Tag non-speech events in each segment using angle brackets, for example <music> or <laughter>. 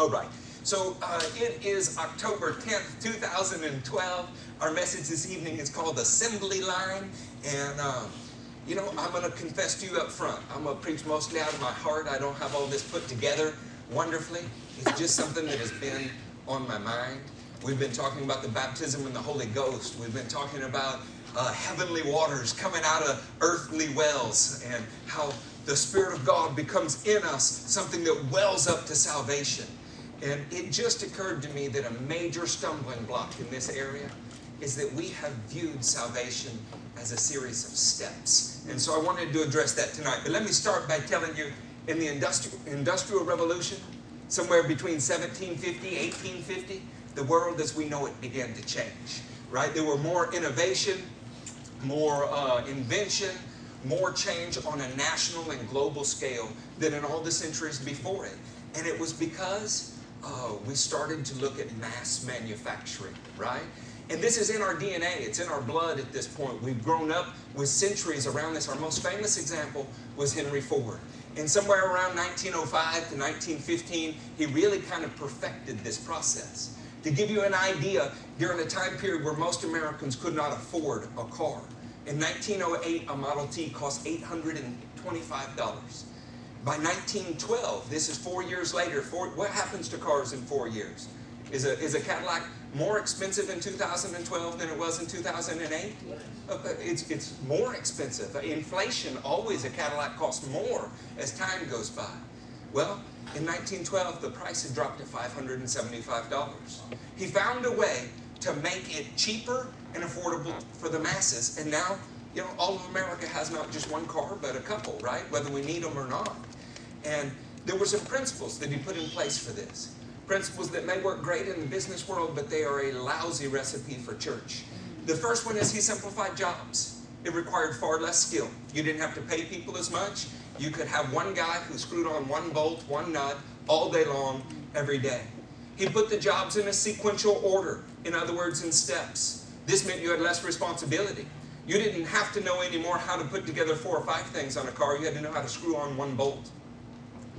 All right. So uh, it is October 10th, 2012. Our message this evening is called Assembly Line. And, uh, you know, I'm going to confess to you up front. I'm going to preach mostly out of my heart. I don't have all this put together wonderfully. It's just something that has been on my mind. We've been talking about the baptism in the Holy Ghost. We've been talking about uh, heavenly waters coming out of earthly wells and how the Spirit of God becomes in us something that wells up to salvation. And it just occurred to me that a major stumbling block in this area is that we have viewed salvation as a series of steps. And so I wanted to address that tonight. But let me start by telling you in the industrial, industrial revolution, somewhere between 1750, 1850, the world as we know it began to change. Right? There were more innovation, more uh, invention, more change on a national and global scale than in all the centuries before it. And it was because uh, we started to look at mass manufacturing, right? And this is in our DNA, it's in our blood at this point. We've grown up with centuries around this. Our most famous example was Henry Ford. And somewhere around 1905 to 1915, he really kind of perfected this process. To give you an idea, during a time period where most Americans could not afford a car, in 1908, a Model T cost $825. By 1912, this is four years later, four, what happens to cars in four years? Is a, is a Cadillac more expensive in 2012 than it was in 2008? Uh, it's, it's more expensive. Inflation, always a Cadillac costs more as time goes by. Well, in 1912, the price had dropped to $575. He found a way to make it cheaper and affordable for the masses. And now, you know, all of America has not just one car, but a couple, right? Whether we need them or not. And there were some principles that he put in place for this. Principles that may work great in the business world, but they are a lousy recipe for church. The first one is he simplified jobs. It required far less skill. You didn't have to pay people as much. You could have one guy who screwed on one bolt, one nut, all day long, every day. He put the jobs in a sequential order. In other words, in steps. This meant you had less responsibility. You didn't have to know anymore how to put together four or five things on a car. You had to know how to screw on one bolt.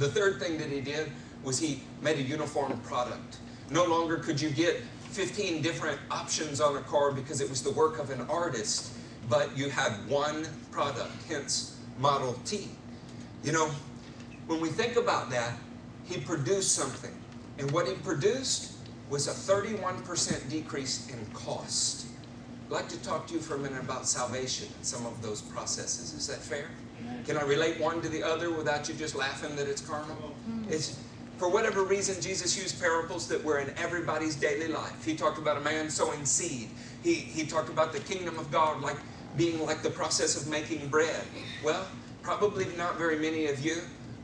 The third thing that he did was he made a uniform product. No longer could you get 15 different options on a car because it was the work of an artist, but you had one product, hence Model T. You know, when we think about that, he produced something. And what he produced was a 31% decrease in cost. I'd like to talk to you for a minute about salvation and some of those processes. Is that fair? Can I relate one to the other without you just laughing that it's carnal? Mm-hmm. It's, for whatever reason, Jesus used parables that were in everybody's daily life. He talked about a man sowing seed. He, he talked about the kingdom of God like being like the process of making bread. Well, probably not very many of you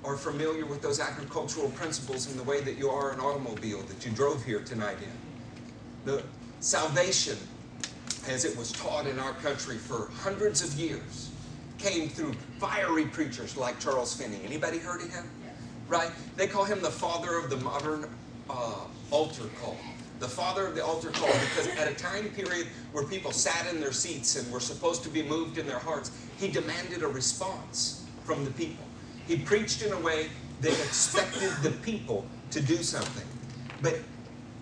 are familiar with those agricultural principles in the way that you are an automobile that you drove here tonight in. The salvation, as it was taught in our country for hundreds of years, came through fiery preachers like Charles Finney. Anybody heard of him? Right? They call him the father of the modern uh, altar call. The father of the altar call because at a time period where people sat in their seats and were supposed to be moved in their hearts, he demanded a response from the people. He preached in a way that expected the people to do something. But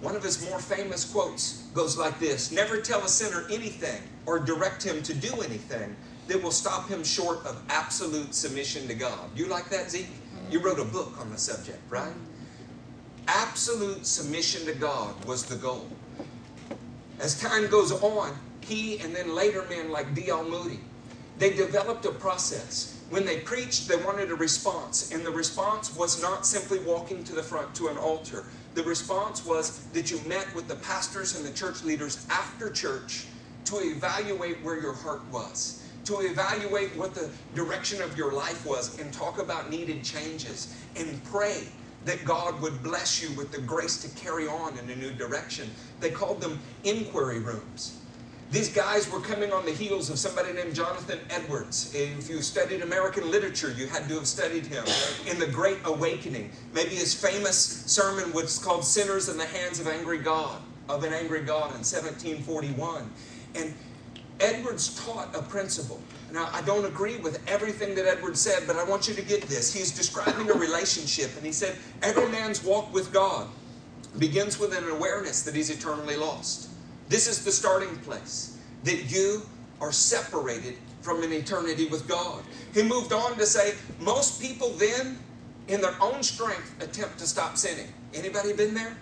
one of his more famous quotes goes like this Never tell a sinner anything or direct him to do anything that will stop him short of absolute submission to God. You like that, Zeke? You wrote a book on the subject, right? Absolute submission to God was the goal. As time goes on, he and then later men like D.L. Moody, they developed a process when they preached, they wanted a response. And the response was not simply walking to the front to an altar. The response was that you met with the pastors and the church leaders after church to evaluate where your heart was, to evaluate what the direction of your life was, and talk about needed changes, and pray that God would bless you with the grace to carry on in a new direction. They called them inquiry rooms. These guys were coming on the heels of somebody named Jonathan Edwards. If you studied American literature, you had to have studied him in the Great Awakening. Maybe his famous sermon was called Sinners in the Hands of Angry God, of an Angry God in 1741. And Edwards taught a principle. Now, I don't agree with everything that Edwards said, but I want you to get this. He's describing a relationship, and he said, Every man's walk with God begins with an awareness that he's eternally lost. This is the starting place, that you are separated from an eternity with God. He moved on to say, most people then, in their own strength, attempt to stop sinning. Anybody been there?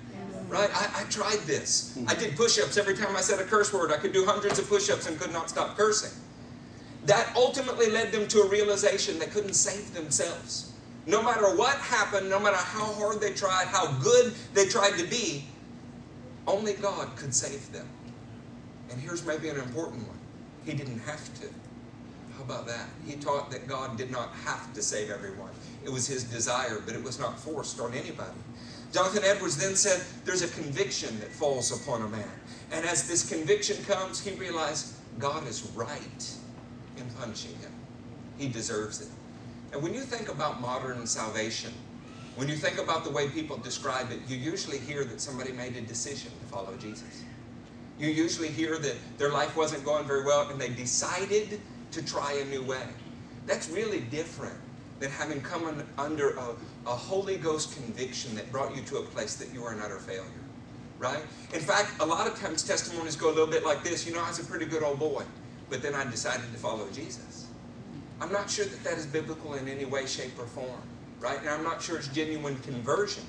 Right? I, I tried this. Hmm. I did push-ups every time I said a curse word. I could do hundreds of push-ups and could not stop cursing. That ultimately led them to a realization they couldn't save themselves. No matter what happened, no matter how hard they tried, how good they tried to be, only God could save them. And here's maybe an important one. He didn't have to. How about that? He taught that God did not have to save everyone. It was his desire, but it was not forced on anybody. Jonathan Edwards then said, there's a conviction that falls upon a man. And as this conviction comes, he realized God is right in punishing him. He deserves it. And when you think about modern salvation, when you think about the way people describe it, you usually hear that somebody made a decision to follow Jesus. You usually hear that their life wasn't going very well and they decided to try a new way. That's really different than having come under a, a Holy Ghost conviction that brought you to a place that you are an utter failure. Right? In fact, a lot of times testimonies go a little bit like this. You know, I was a pretty good old boy, but then I decided to follow Jesus. I'm not sure that that is biblical in any way, shape, or form. Right? And I'm not sure it's genuine conversion.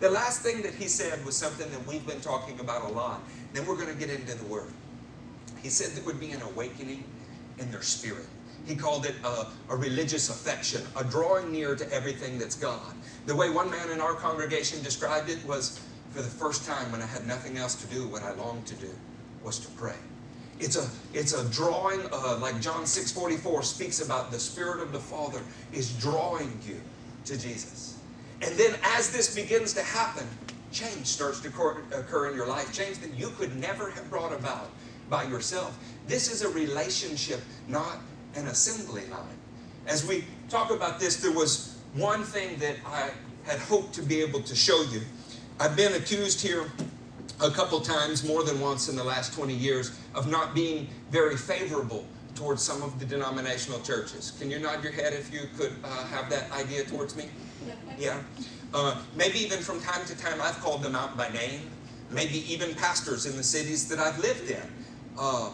The last thing that he said was something that we've been talking about a lot. Then we're going to get into the Word. He said there would be an awakening in their spirit. He called it a, a, religious affection, a drawing near to everything that's God. The way one man in our congregation described it was, for the first time when I had nothing else to do, what I longed to do was to pray. It's a, it's a drawing, uh, like John 6.44 speaks about the Spirit of the Father is drawing you to Jesus. And then as this begins to happen, change starts to occur in your life, change that you could never have brought about by yourself. This is a relationship, not an assembly line. As we talk about this, there was one thing that I had hoped to be able to show you. I've been accused here a couple times, more than once in the last 20 years, of not being very favorable towards some of the denominational churches. Can you nod your head if you could uh, have that idea towards me? Yeah. Uh, maybe even from time to time I've called them out by name. Maybe even pastors in the cities that I've lived in. Uh,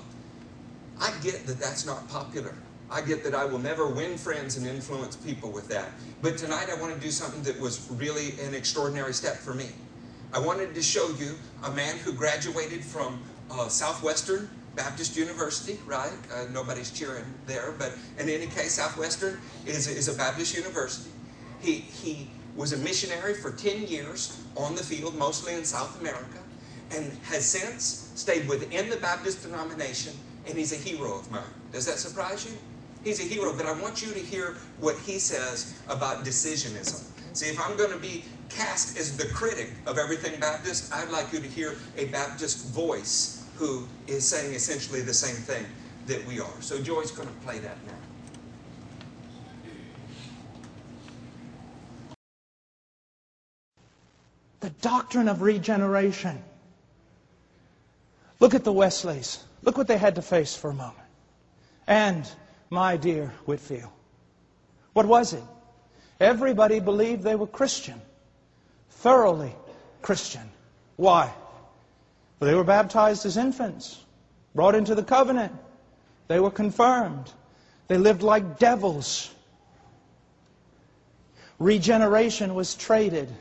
I get that that's not popular. I get that I will never win friends and influence people with that. But tonight I want to do something that was really an extraordinary step for me. I wanted to show you a man who graduated from uh, Southwestern Baptist University, right? Uh, nobody's cheering there, but in any case, Southwestern is, is a Baptist university. He, he was a missionary for 10 years on the field, mostly in South America, and has since stayed within the Baptist denomination, and he's a hero of mine. Does that surprise you? He's a hero, but I want you to hear what he says about decisionism. See, if I'm going to be cast as the critic of everything Baptist, I'd like you to hear a Baptist voice who is saying essentially the same thing that we are. So Joy's going to play that now. The doctrine of regeneration. Look at the Wesleys. Look what they had to face for a moment. And my dear Whitefield. What was it? Everybody believed they were Christian, thoroughly Christian. Why? Well, they were baptized as infants, brought into the covenant. They were confirmed. They lived like devils. Regeneration was traded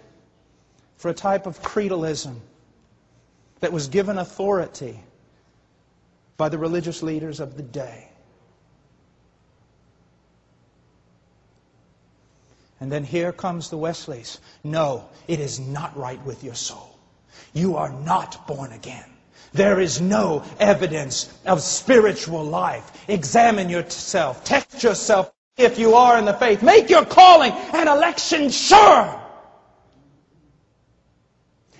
for a type of creedalism that was given authority by the religious leaders of the day. And then here comes the Wesleys. No, it is not right with your soul. You are not born again. There is no evidence of spiritual life. Examine yourself. Test yourself if you are in the faith. Make your calling and election sure.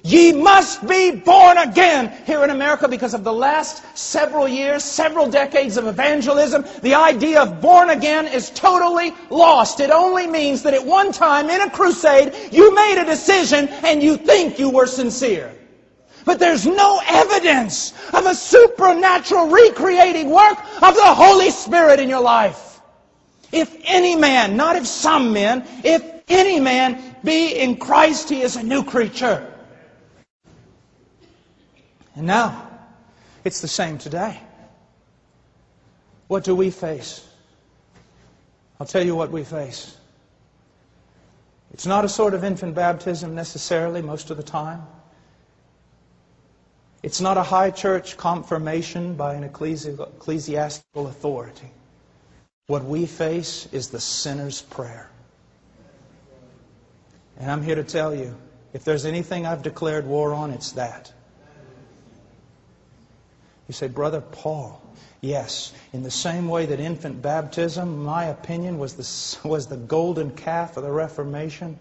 Ye must be born again here in America because of the last several years, several decades of evangelism. The idea of born again is totally lost. It only means that at one time in a crusade, you made a decision and you think you were sincere. But there's no evidence of a supernatural recreating work of the Holy Spirit in your life. If any man, not if some men, if any man be in Christ, he is a new creature. And now, it's the same today. What do we face? I'll tell you what we face. It's not a sort of infant baptism necessarily most of the time. It's not a high church confirmation by an ecclesiastical authority. What we face is the sinner's prayer. And I'm here to tell you if there's anything I've declared war on, it's that. You say, Brother Paul, yes, in the same way that infant baptism, my opinion, was the, <laughs> was the golden calf of the Reformation.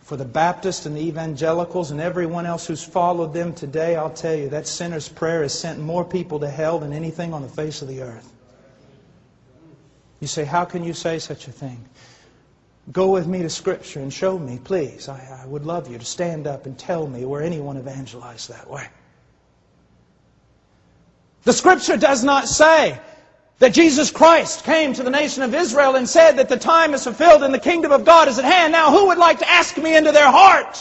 For the Baptists and the evangelicals and everyone else who's followed them today, I'll tell you, that sinner's prayer has sent more people to hell than anything on the face of the earth. You say, How can you say such a thing? Go with me to Scripture and show me, please. I, I would love you to stand up and tell me where anyone evangelized that way. The Scripture does not say that Jesus Christ came to the nation of Israel and said that the time is fulfilled and the kingdom of God is at hand. Now, who would like to ask me into their heart?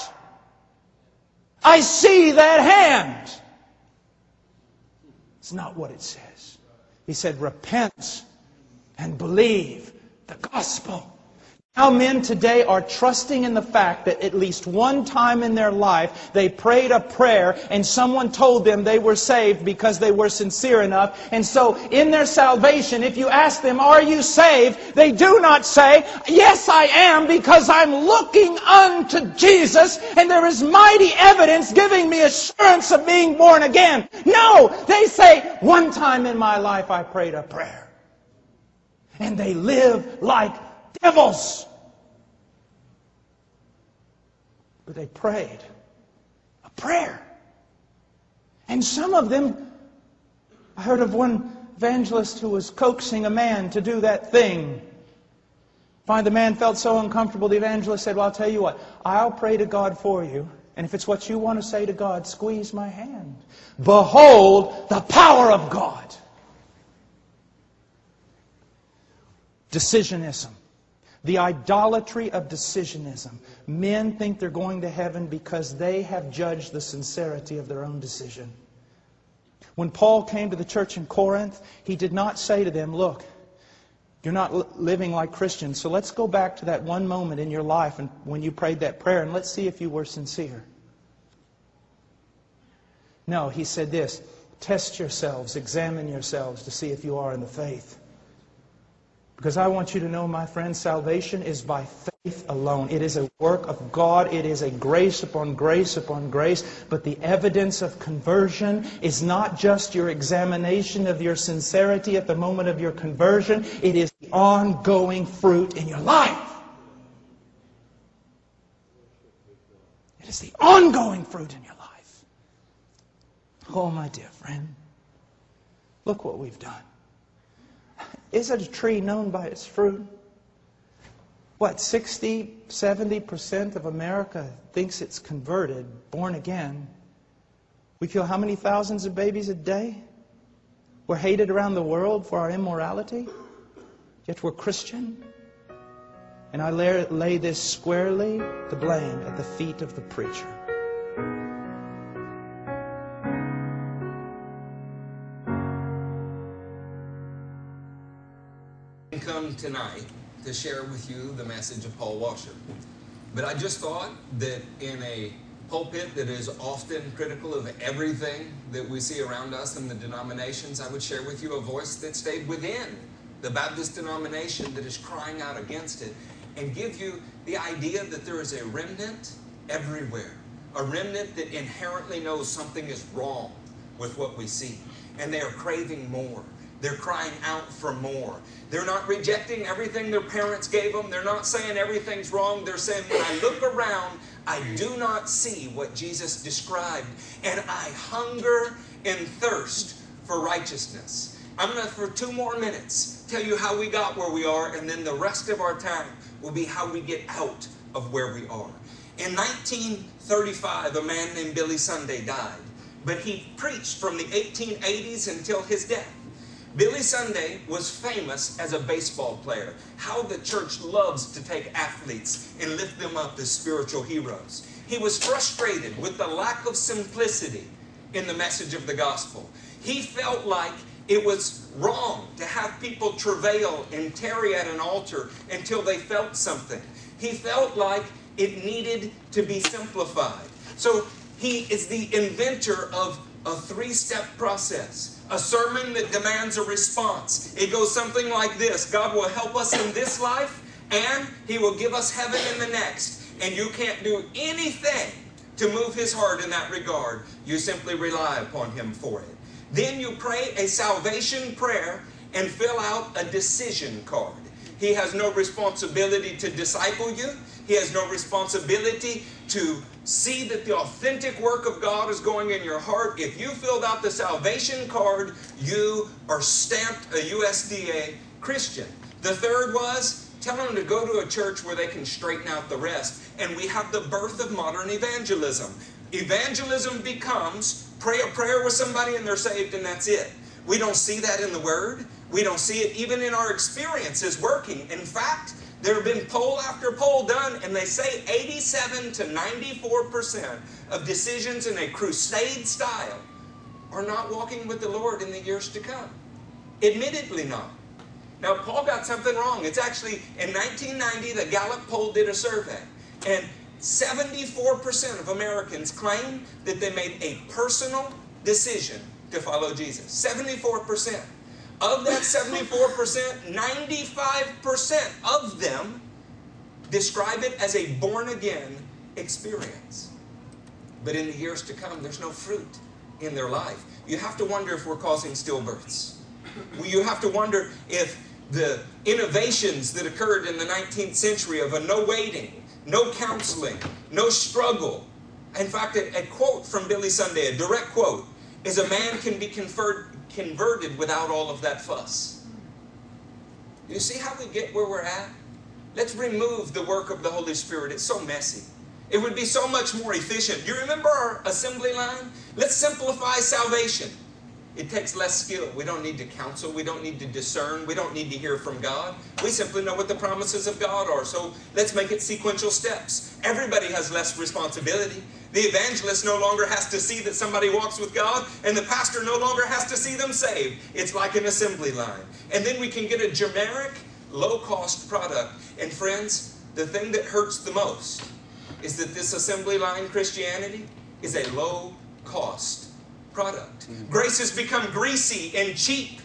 I see that hand. It's not what it says. He said, repent and believe the gospel. How men today are trusting in the fact that at least one time in their life they prayed a prayer and someone told them they were saved because they were sincere enough. And so in their salvation, if you ask them, are you saved? They do not say, yes I am because I'm looking unto Jesus and there is mighty evidence giving me assurance of being born again. No, they say, one time in my life I prayed a prayer. And they live like devils. But they prayed a prayer. And some of them, I heard of one evangelist who was coaxing a man to do that thing. Finally, the man felt so uncomfortable, the evangelist said, Well, I'll tell you what, I'll pray to God for you. And if it's what you want to say to God, squeeze my hand. Behold the power of God. Decisionism. The idolatry of decisionism. Men think they're going to heaven because they have judged the sincerity of their own decision. When Paul came to the church in Corinth, he did not say to them, Look, you're not living like Christians, so let's go back to that one moment in your life and when you prayed that prayer and let's see if you were sincere. No, he said this test yourselves, examine yourselves to see if you are in the faith. Because I want you to know, my friend, salvation is by faith alone. It is a work of God. It is a grace upon grace upon grace. But the evidence of conversion is not just your examination of your sincerity at the moment of your conversion. It is the ongoing fruit in your life. It is the ongoing fruit in your life. Oh, my dear friend, look what we've done. Is it a tree known by its fruit? What, 60, 70% of America thinks it's converted, born again. We kill how many thousands of babies a day? We're hated around the world for our immorality, yet we're Christian. And I lay, lay this squarely, the blame, at the feet of the preacher. Tonight to share with you the message of Paul Washer. But I just thought that in a pulpit that is often critical of everything that we see around us in the denominations, I would share with you a voice that stayed within the Baptist denomination that is crying out against it and give you the idea that there is a remnant everywhere. A remnant that inherently knows something is wrong with what we see. And they are craving more. They're crying out for more. They're not rejecting everything their parents gave them. They're not saying everything's wrong. They're saying, when I look around, I do not see what Jesus described. And I hunger and thirst for righteousness. I'm going to, for two more minutes, tell you how we got where we are, and then the rest of our time will be how we get out of where we are. In 1935, a man named Billy Sunday died, but he preached from the 1880s until his death. Billy Sunday was famous as a baseball player. How the church loves to take athletes and lift them up as spiritual heroes. He was frustrated with the lack of simplicity in the message of the gospel. He felt like it was wrong to have people travail and tarry at an altar until they felt something. He felt like it needed to be simplified. So he is the inventor of a three step process. A sermon that demands a response. It goes something like this God will help us in this life, and He will give us heaven in the next. And you can't do anything to move His heart in that regard. You simply rely upon Him for it. Then you pray a salvation prayer and fill out a decision card. He has no responsibility to disciple you. He has no responsibility to see that the authentic work of God is going in your heart. If you filled out the salvation card, you are stamped a USDA Christian. The third was tell them to go to a church where they can straighten out the rest. And we have the birth of modern evangelism. Evangelism becomes pray a prayer with somebody and they're saved and that's it. We don't see that in the Word. We don't see it even in our experiences working. In fact, there have been poll after poll done, and they say 87 to 94% of decisions in a crusade style are not walking with the Lord in the years to come. Admittedly, not. Now, Paul got something wrong. It's actually in 1990, the Gallup poll did a survey, and 74% of Americans claim that they made a personal decision to follow Jesus. 74%. Of that 74%, 95% of them describe it as a born again experience. But in the years to come, there's no fruit in their life. You have to wonder if we're causing stillbirths. You have to wonder if the innovations that occurred in the 19th century of a no waiting, no counseling, no struggle. In fact, a, a quote from Billy Sunday, a direct quote, is a man can be conferred, converted without all of that fuss. You see how we get where we're at? Let's remove the work of the Holy Spirit. It's so messy. It would be so much more efficient. You remember our assembly line? Let's simplify salvation. It takes less skill. We don't need to counsel. We don't need to discern. We don't need to hear from God. We simply know what the promises of God are. So let's make it sequential steps. Everybody has less responsibility. The evangelist no longer has to see that somebody walks with God, and the pastor no longer has to see them saved. It's like an assembly line. And then we can get a generic, low cost product. And friends, the thing that hurts the most is that this assembly line Christianity is a low cost product. Grace has become greasy and cheap.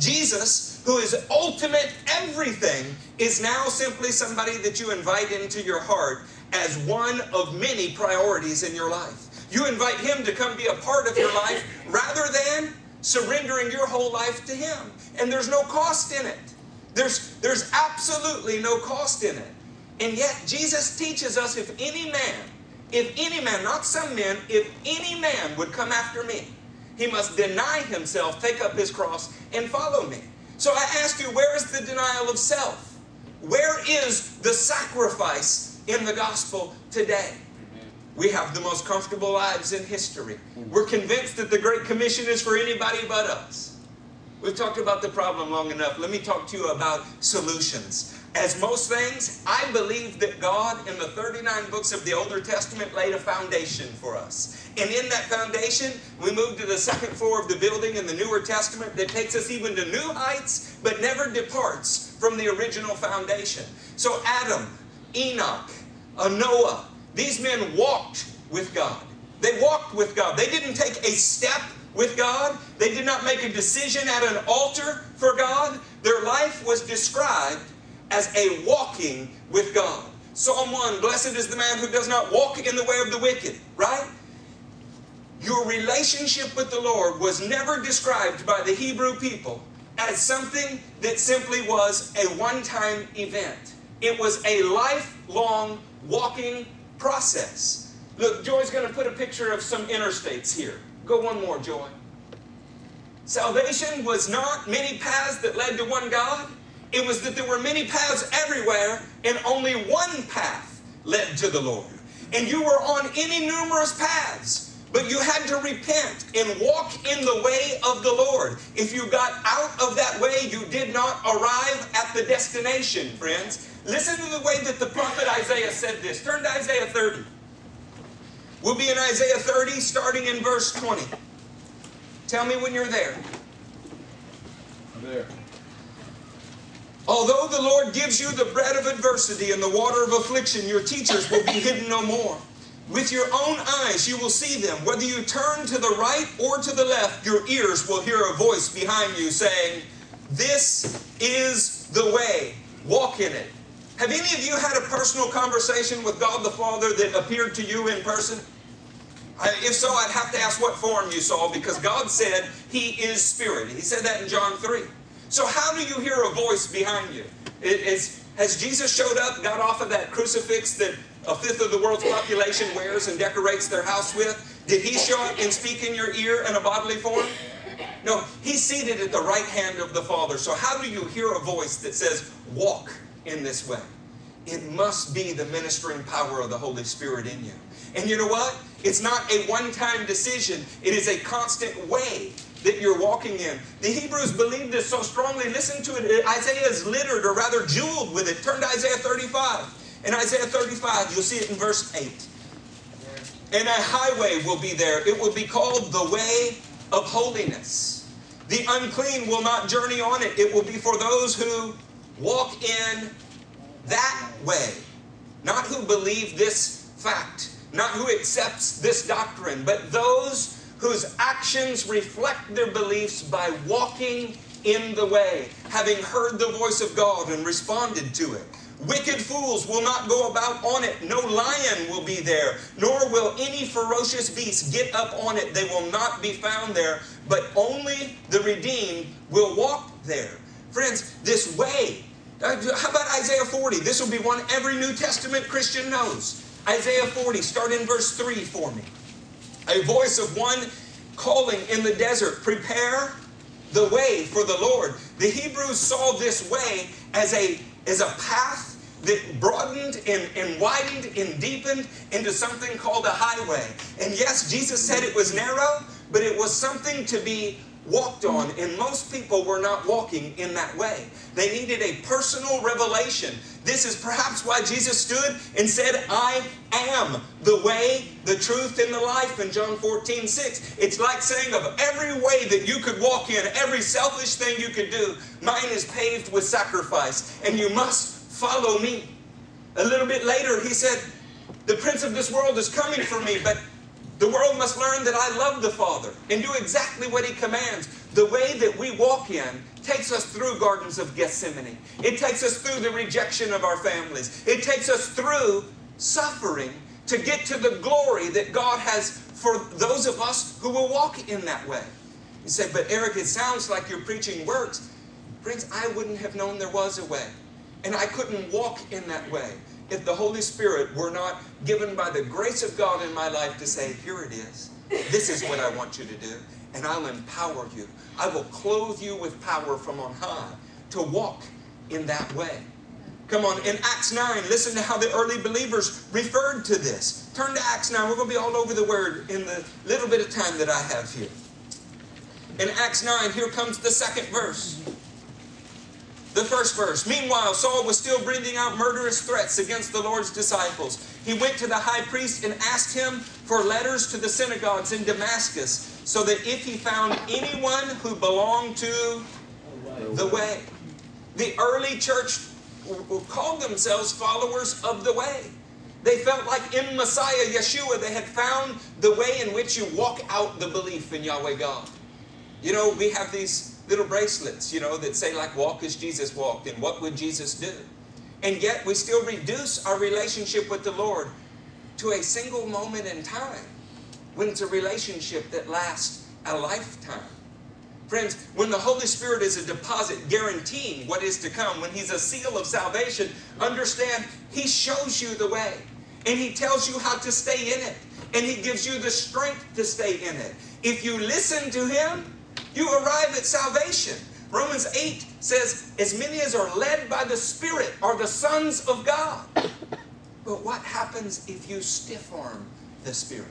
Jesus, who is ultimate everything, is now simply somebody that you invite into your heart as one of many priorities in your life. You invite him to come be a part of your life rather than surrendering your whole life to him. And there's no cost in it. There's, there's absolutely no cost in it. And yet, Jesus teaches us if any man, if any man, not some men, if any man would come after me, he must deny himself, take up his cross, and follow me. So I ask you, where is the denial of self? Where is the sacrifice in the gospel today? We have the most comfortable lives in history. We're convinced that the Great Commission is for anybody but us. We've talked about the problem long enough. Let me talk to you about solutions. As most things, I believe that God in the 39 books of the Older Testament laid a foundation for us. And in that foundation, we move to the second floor of the building in the Newer Testament that takes us even to new heights, but never departs from the original foundation. So Adam, Enoch, uh, Noah, these men walked with God. They walked with God. They didn't take a step with God. They did not make a decision at an altar for God. Their life was described as a walking with God. Psalm 1 Blessed is the man who does not walk in the way of the wicked, right? Your relationship with the Lord was never described by the Hebrew people as something that simply was a one time event. It was a lifelong walking process. Look, Joy's going to put a picture of some interstates here. Go one more, Joy. Salvation was not many paths that led to one God. It was that there were many paths everywhere, and only one path led to the Lord. And you were on any numerous paths, but you had to repent and walk in the way of the Lord. If you got out of that way, you did not arrive at the destination, friends. Listen to the way that the prophet Isaiah said this. Turn to Isaiah 30. We'll be in Isaiah 30, starting in verse 20. Tell me when you're there. I'm there. Although the Lord gives you the bread of adversity and the water of affliction, your teachers will be hidden no more. With your own eyes you will see them. Whether you turn to the right or to the left, your ears will hear a voice behind you saying, This is the way. Walk in it. Have any of you had a personal conversation with God the Father that appeared to you in person? If so, I'd have to ask what form you saw because God said He is Spirit. He said that in John 3. So, how do you hear a voice behind you? It, has Jesus showed up, got off of that crucifix that a fifth of the world's population wears and decorates their house with? Did He show up and speak in your ear in a bodily form? No, He's seated at the right hand of the Father. So, how do you hear a voice that says, Walk in this way? It must be the ministering power of the Holy Spirit in you. And you know what? It's not a one time decision, it is a constant way that you're walking in. The Hebrews believed this so strongly. Listen to it. Isaiah is littered, or rather jeweled with it. Turn to Isaiah 35. In Isaiah 35, you'll see it in verse 8. And a highway will be there. It will be called the way of holiness. The unclean will not journey on it. It will be for those who walk in that way. Not who believe this fact, not who accepts this doctrine, but those whose actions reflect their beliefs by walking in the way, having heard the voice of God and responded to it. Wicked fools will not go about on it. No lion will be there, nor will any ferocious beast get up on it. They will not be found there, but only the redeemed will walk there. Friends, this way. Uh, how about Isaiah 40? This will be one every New Testament Christian knows. Isaiah 40, start in verse 3 for me a voice of one calling in the desert, prepare the way for the Lord. The Hebrews saw this way as a, as a path that broadened and, and widened and deepened into something called a highway. And yes, Jesus said it was narrow, but it was something to be walked on, and most people were not walking in that way. They needed a personal revelation. This is perhaps why Jesus stood and said, I am the way, the truth, and the life in John 14, 6. It's like saying, of every way that you could walk in, every selfish thing you could do, mine is paved with sacrifice, and you must follow me. A little bit later, he said, The prince of this world is coming for me, but the world must learn that I love the Father and do exactly what He commands. The way that we walk in takes us through gardens of Gethsemane. It takes us through the rejection of our families. It takes us through suffering to get to the glory that God has for those of us who will walk in that way. You say, but Eric, it sounds like you're preaching works. Friends, I wouldn't have known there was a way. And I couldn't walk in that way if the Holy Spirit were not given by the grace of God in my life to say, Here it is. This is what I want you to do. And I'll empower you. I will clothe you with power from on high to walk in that way. Come on, in Acts 9, listen to how the early believers referred to this. Turn to Acts 9. We're going to be all over the word in the little bit of time that I have here. In Acts 9, here comes the second verse. The first verse. Meanwhile, Saul was still breathing out murderous threats against the Lord's disciples. He went to the high priest and asked him for letters to the synagogues in Damascus, so that if he found anyone who belonged to the way. The early church called themselves followers of the way. They felt like in Messiah, Yeshua, they had found the way in which you walk out the belief in Yahweh God. You know, we have these little bracelets, you know, that say like walk as Jesus walked and what would Jesus do? And yet we still reduce our relationship with the Lord to a single moment in time when it's a relationship that lasts a lifetime. Friends, when the Holy Spirit is a deposit guaranteeing what is to come, when He's a seal of salvation, understand He shows you the way and He tells you how to stay in it and He gives you the strength to stay in it. If you listen to Him, you arrive at salvation. Romans 8 says, As many as are led by the Spirit are the sons of God. But what happens if you stiff arm the Spirit?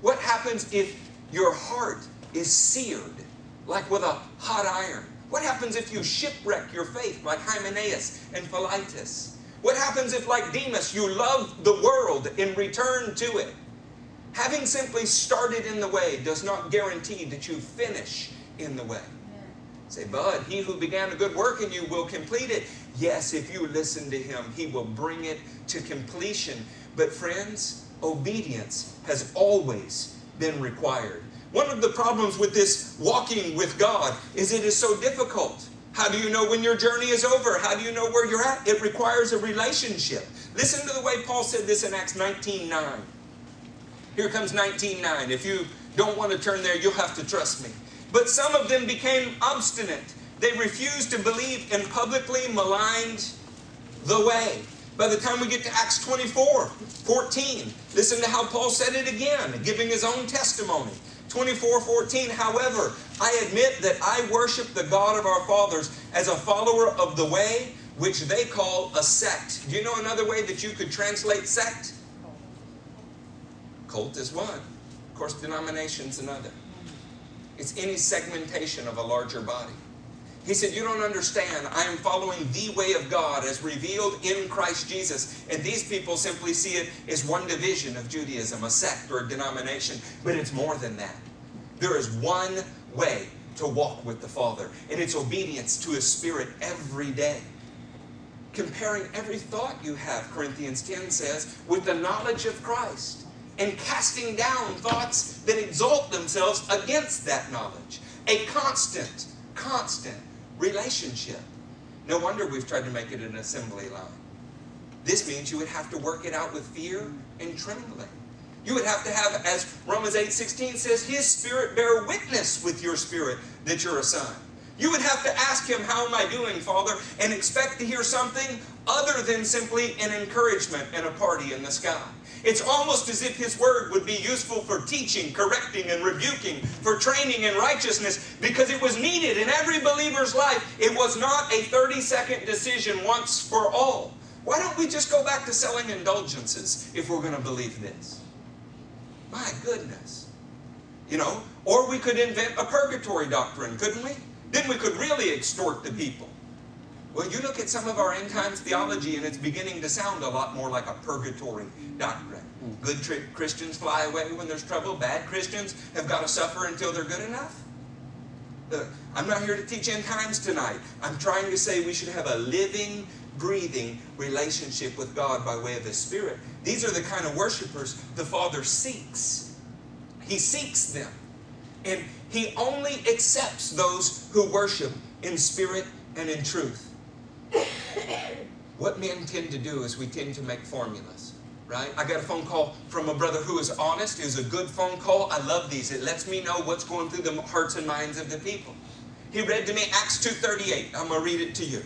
What happens if your heart is seared like with a hot iron? What happens if you shipwreck your faith like Hymenaeus and Philetus? What happens if, like Demas, you love the world and return to it? Having simply started in the way does not guarantee that you finish in the way. Say, Bud, he who began a good work in you will complete it. Yes, if you listen to him, he will bring it to completion. But, friends, obedience has always been required. One of the problems with this walking with God is it is so difficult. How do you know when your journey is over? How do you know where you're at? It requires a relationship. Listen to the way Paul said this in Acts 19:9. Here comes 19:9. If you don't want to turn there, you'll have to trust me. But some of them became obstinate. They refused to believe and publicly maligned the way. By the time we get to Acts 24, 14, listen to how Paul said it again, giving his own testimony. 24 14, however, I admit that I worship the God of our fathers as a follower of the way which they call a sect. Do you know another way that you could translate sect? Cult is one. Of course, denomination's another. It's any segmentation of a larger body. He said, You don't understand. I am following the way of God as revealed in Christ Jesus. And these people simply see it as one division of Judaism, a sect or a denomination. But it's more than that. There is one way to walk with the Father, and it's obedience to His Spirit every day. Comparing every thought you have, Corinthians 10 says, with the knowledge of Christ, and casting down thoughts that exalt themselves against that knowledge. A constant, constant relationship. No wonder we've tried to make it an assembly line. This means you would have to work it out with fear and trembling. You would have to have, as Romans 8 16 says, His Spirit bear witness with your spirit that you're a son. You would have to ask Him, How am I doing, Father? and expect to hear something other than simply an encouragement and a party in the sky. It's almost as if His Word would be useful for teaching, correcting, and rebuking, for training in righteousness, because it was needed in every believer's life. It was not a 30 second decision once for all. Why don't we just go back to selling indulgences if we're going to believe this? My goodness. You know, or we could invent a purgatory doctrine, couldn't we? Then we could really extort the people. Well, you look at some of our end times theology, and it's beginning to sound a lot more like a purgatory doctrine. Good tri- Christians fly away when there's trouble. Bad Christians have got to suffer until they're good enough. Uh, I'm not here to teach end times tonight. I'm trying to say we should have a living, breathing relationship with God by way of His Spirit. These are the kind of worshipers the Father seeks. He seeks them. And He only accepts those who worship in spirit and in truth. What men tend to do is we tend to make formulas, right? I got a phone call from a brother who is honest. It a good phone call. I love these. It lets me know what's going through the hearts and minds of the people. He read to me Acts 2.38. I'm going to read it to you.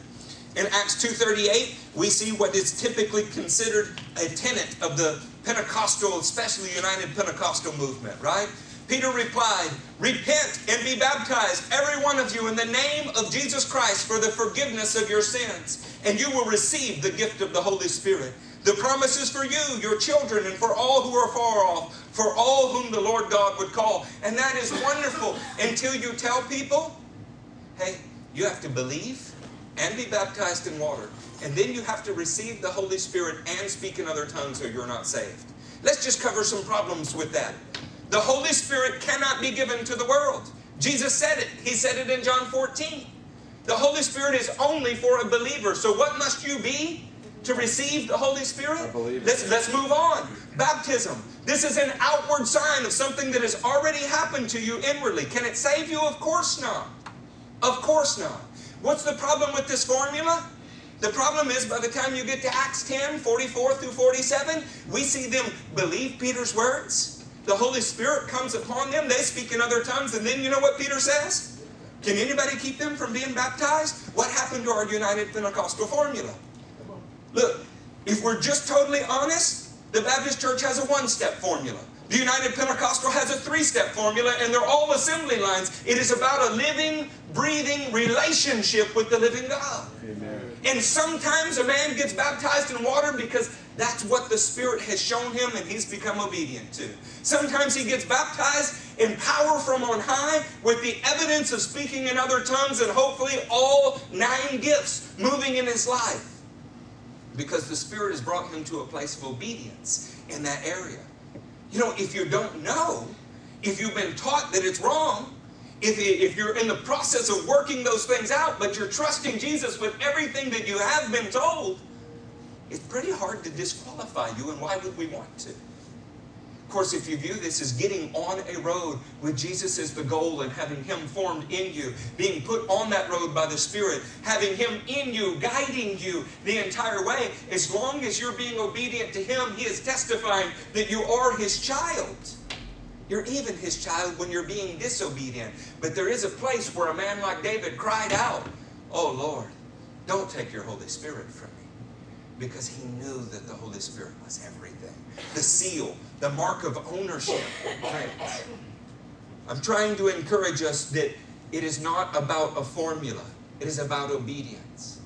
In Acts 2.38, we see what is typically considered a tenet of the Pentecostal, especially United Pentecostal movement, right? Peter replied, Repent and be baptized, every one of you, in the name of Jesus Christ for the forgiveness of your sins, and you will receive the gift of the Holy Spirit. The promise is for you, your children, and for all who are far off, for all whom the Lord God would call. And that is wonderful until you tell people, hey, you have to believe and be baptized in water. And then you have to receive the Holy Spirit and speak in other tongues or you're not saved. Let's just cover some problems with that. The Holy Spirit cannot be given to the world. Jesus said it. He said it in John 14. The Holy Spirit is only for a believer. So what must you be to receive the Holy Spirit? Let's, let's move on. Baptism. This is an outward sign of something that has already happened to you inwardly. Can it save you? Of course not. Of course not. What's the problem with this formula? The problem is by the time you get to Acts 10, 44 through 47, we see them believe Peter's words. The Holy Spirit comes upon them, they speak in other tongues, and then you know what Peter says? Can anybody keep them from being baptized? What happened to our United Pentecostal formula? Look, if we're just totally honest, the Baptist Church has a one step formula. The United Pentecostal has a three step formula, and they're all assembly lines. It is about a living, breathing relationship with the living God. Amen. And sometimes a man gets baptized in water because that's what the Spirit has shown him and he's become obedient to. Sometimes he gets baptized in power from on high with the evidence of speaking in other tongues and hopefully all nine gifts moving in his life. Because the Spirit has brought him to a place of obedience in that area. You know, if you don't know, if you've been taught that it's wrong, if, if you're in the process of working those things out, but you're trusting Jesus with everything that you have been told, it's pretty hard to disqualify you, and why would we want to? Of course, if you view this as getting on a road with Jesus as the goal and having Him formed in you, being put on that road by the Spirit, having Him in you, guiding you the entire way, as long as you're being obedient to Him, He is testifying that you are His child. You're even His child when you're being disobedient. But there is a place where a man like David cried out, Oh Lord, don't take your Holy Spirit from me. Because he knew that the Holy Spirit was everything. The seal, the mark of ownership. I'm trying to encourage us that it is not about a formula, it is about obedience.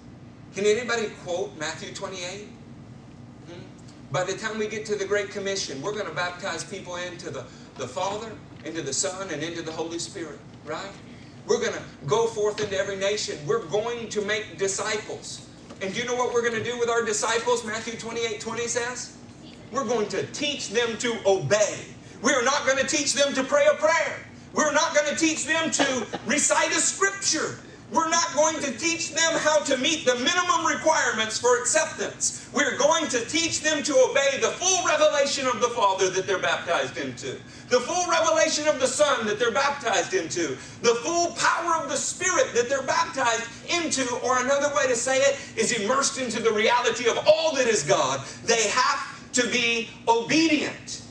Can anybody quote Matthew 28? Hmm? By the time we get to the Great Commission, we're going to baptize people into the, the Father, into the Son, and into the Holy Spirit, right? We're going to go forth into every nation. We're going to make disciples. And do you know what we're going to do with our disciples? Matthew 28 20 says? We're going to teach them to obey. We're not going to teach them to pray a prayer. We're not going to teach them to recite a scripture. We're not going to teach them how to meet the minimum requirements for acceptance. We're going to teach them to obey the full revelation of the Father that they're baptized into, the full revelation of the Son that they're baptized into, the full power of the Spirit that they're baptized into, or another way to say it is immersed into the reality of all that is God. They have to be obedient.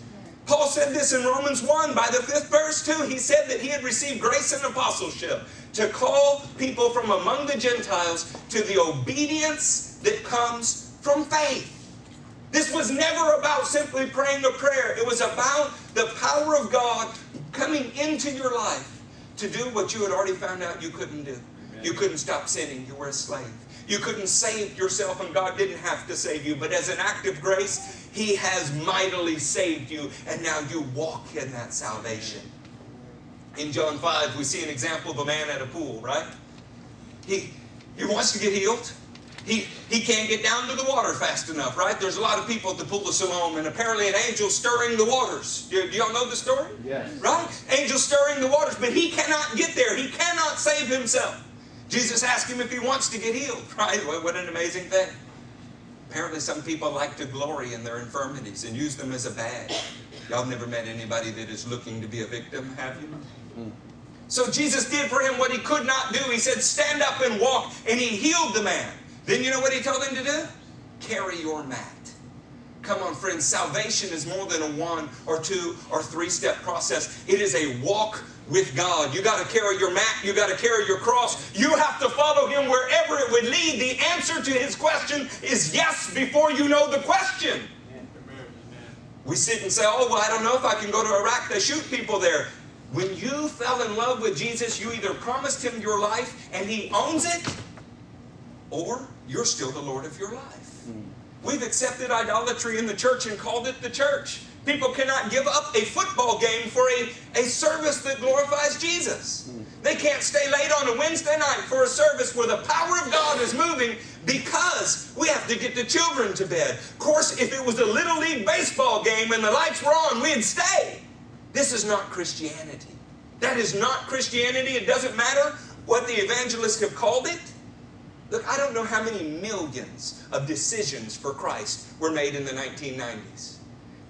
Paul said this in Romans 1 by the fifth verse, too. He said that he had received grace and apostleship to call people from among the Gentiles to the obedience that comes from faith. This was never about simply praying a prayer, it was about the power of God coming into your life to do what you had already found out you couldn't do. You couldn't stop sinning, you were a slave. You couldn't save yourself, and God didn't have to save you. But as an act of grace, He has mightily saved you, and now you walk in that salvation. In John 5, we see an example of a man at a pool, right? He, he wants to get healed. He, he can't get down to the water fast enough, right? There's a lot of people at the pool of Siloam, and apparently an angel stirring the waters. Do, do y'all know the story? Yes. Right? Angel stirring the waters, but he cannot get there. He cannot save himself. Jesus asked him if he wants to get healed, <laughs> right? What an amazing thing. Apparently, some people like to glory in their infirmities and use them as a badge. Y'all never met anybody that is looking to be a victim, have you? Mm. So Jesus did for him what he could not do. He said, Stand up and walk, and he healed the man. Then you know what he told him to do? Carry your mat. Come on, friends, salvation is more than a one or two or three step process. It is a walk with God. You got to carry your mat, you got to carry your cross. You have to follow him wherever it would lead. The answer to his question is yes before you know the question. We sit and say, oh, well, I don't know if I can go to Iraq. They shoot people there. When you fell in love with Jesus, you either promised him your life and he owns it, or you're still the Lord of your life. Mm. We've accepted idolatry in the church and called it the church. People cannot give up a football game for a, a service that glorifies Jesus. Mm. They can't stay late on a Wednesday night for a service where the power of God is moving because we have to get the children to bed. Of course, if it was a Little League baseball game and the lights were on, we'd stay. This is not Christianity. That is not Christianity. It doesn't matter what the evangelists have called it. Look, I don't know how many millions of decisions for Christ were made in the 1990s.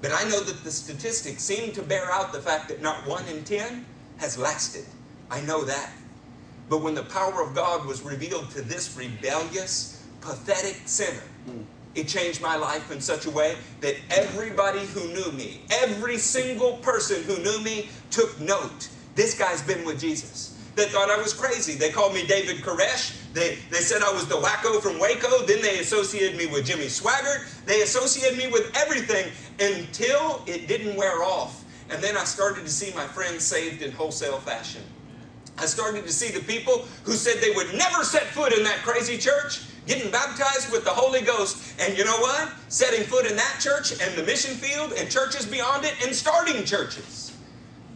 But I know that the statistics seem to bear out the fact that not one in ten has lasted. I know that. But when the power of God was revealed to this rebellious, pathetic sinner, it changed my life in such a way that everybody who knew me, every single person who knew me, took note. This guy's been with Jesus. They thought I was crazy. They called me David Koresh. They, they said I was the wacko from Waco. Then they associated me with Jimmy Swaggart. They associated me with everything until it didn't wear off. And then I started to see my friends saved in wholesale fashion. I started to see the people who said they would never set foot in that crazy church getting baptized with the Holy Ghost. And you know what? Setting foot in that church and the mission field and churches beyond it and starting churches.